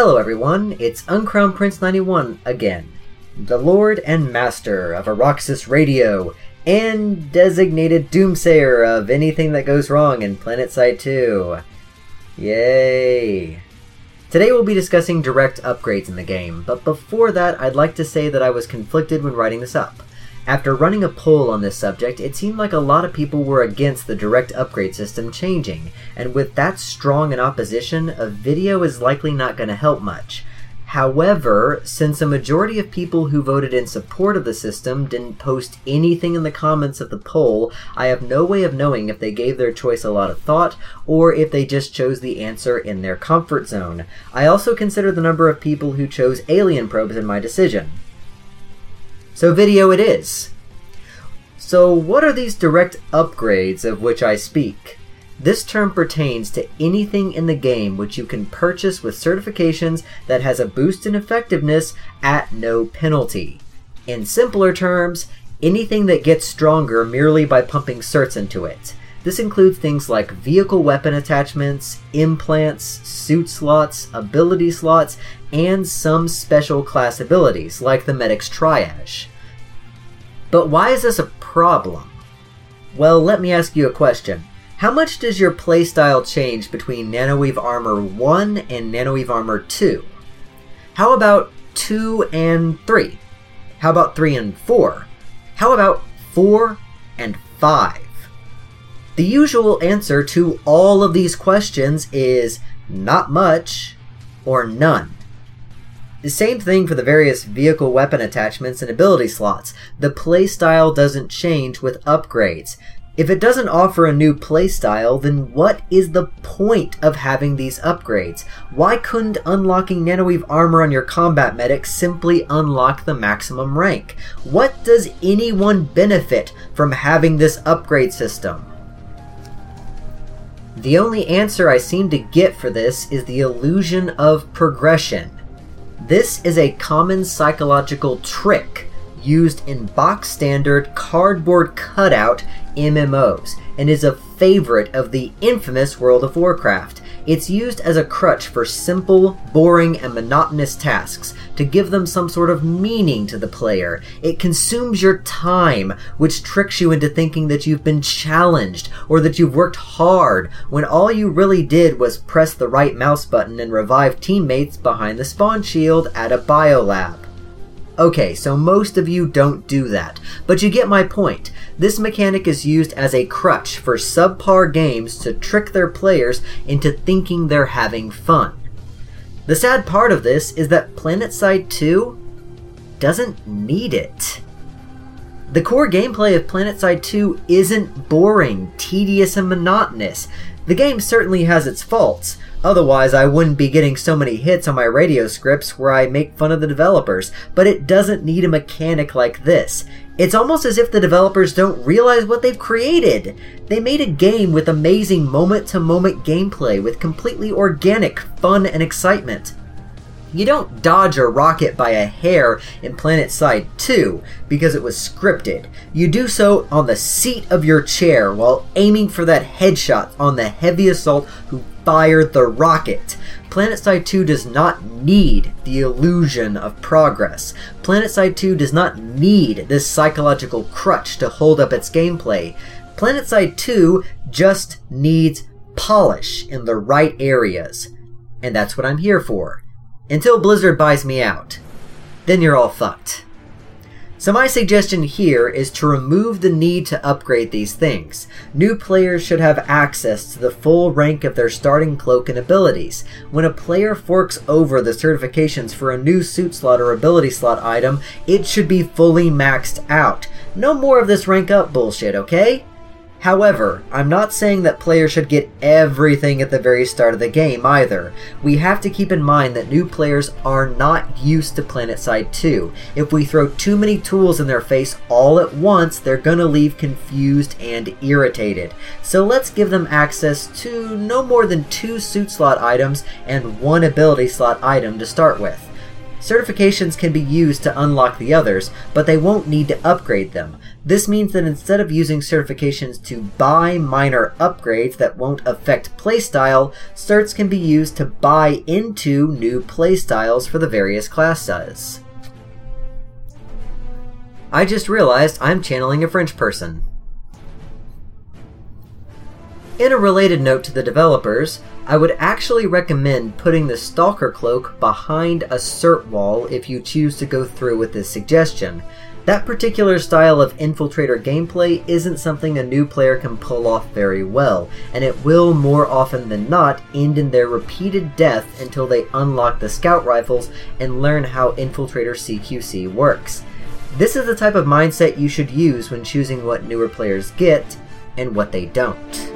Hello everyone, it's Uncrowned Prince 91 again, the Lord and Master of Auraxis Radio, and designated doomsayer of anything that goes wrong in PlanetSide 2. Yay! Today we'll be discussing direct upgrades in the game, but before that I'd like to say that I was conflicted when writing this up. After running a poll on this subject, it seemed like a lot of people were against the direct upgrade system changing, and with that strong an opposition, a video is likely not going to help much. However, since a majority of people who voted in support of the system didn't post anything in the comments of the poll, I have no way of knowing if they gave their choice a lot of thought or if they just chose the answer in their comfort zone. I also consider the number of people who chose alien probes in my decision. So video it is. So what are these direct upgrades of which I speak? This term pertains to anything in the game which you can purchase with certifications that has a boost in effectiveness at no penalty. In simpler terms, anything that gets stronger merely by pumping certs into it. This includes things like vehicle weapon attachments, implants, suit slots, ability slots, and some special class abilities, like the Medic's Triage. But why is this a problem? Well, let me ask you a question. How much does your playstyle change between Nanoweave Armor 1 and Nanoweave Armor 2? How about 2 and 3? How about 3 and 4? How about 4 and 5? The usual answer to all of these questions is not much or none. The same thing for the various vehicle weapon attachments and ability slots. The playstyle doesn't change with upgrades. If it doesn't offer a new playstyle, then what is the point of having these upgrades? Why couldn't unlocking Nanoweave armor on your combat medic simply unlock the maximum rank? What does anyone benefit from having this upgrade system? The only answer I seem to get for this is the illusion of progression. This is a common psychological trick used in box standard cardboard cutout MMOs and is a favorite of the infamous World of Warcraft. It's used as a crutch for simple, boring, and monotonous tasks to give them some sort of meaning to the player. It consumes your time, which tricks you into thinking that you've been challenged or that you've worked hard when all you really did was press the right mouse button and revive teammates behind the spawn shield at a biolab. Okay, so most of you don't do that, but you get my point. This mechanic is used as a crutch for subpar games to trick their players into thinking they're having fun. The sad part of this is that PlanetSide 2 doesn't need it. The core gameplay of PlanetSide 2 isn't boring, tedious, and monotonous. The game certainly has its faults, Otherwise, I wouldn't be getting so many hits on my radio scripts where I make fun of the developers, but it doesn't need a mechanic like this. It's almost as if the developers don't realize what they've created. They made a game with amazing moment to moment gameplay with completely organic fun and excitement. You don't dodge a rocket by a hair in PlanetSide 2 because it was scripted. You do so on the seat of your chair while aiming for that headshot on the heavy assault who fired the rocket. PlanetSide 2 does not need the illusion of progress. PlanetSide 2 does not need this psychological crutch to hold up its gameplay. PlanetSide 2 just needs polish in the right areas. And that's what I'm here for. Until Blizzard buys me out. Then you're all fucked. So my suggestion here is to remove the need to upgrade these things. New players should have access to the full rank of their starting cloak and abilities. When a player forks over the certifications for a new suit slot or ability slot item, it should be fully maxed out. No more of this rank up bullshit, okay? However, I'm not saying that players should get everything at the very start of the game either. We have to keep in mind that new players are not used to PlanetSide 2. If we throw too many tools in their face all at once, they're gonna leave confused and irritated. So let's give them access to no more than two suit slot items and one ability slot item to start with. Certifications can be used to unlock the others, but they won't need to upgrade them. This means that instead of using certifications to buy minor upgrades that won't affect playstyle, certs can be used to buy into new playstyles for the various class classes. I just realized I'm channeling a French person. In a related note to the developers, I would actually recommend putting the Stalker Cloak behind a cert wall if you choose to go through with this suggestion. That particular style of infiltrator gameplay isn't something a new player can pull off very well, and it will more often than not end in their repeated death until they unlock the scout rifles and learn how infiltrator CQC works. This is the type of mindset you should use when choosing what newer players get and what they don't.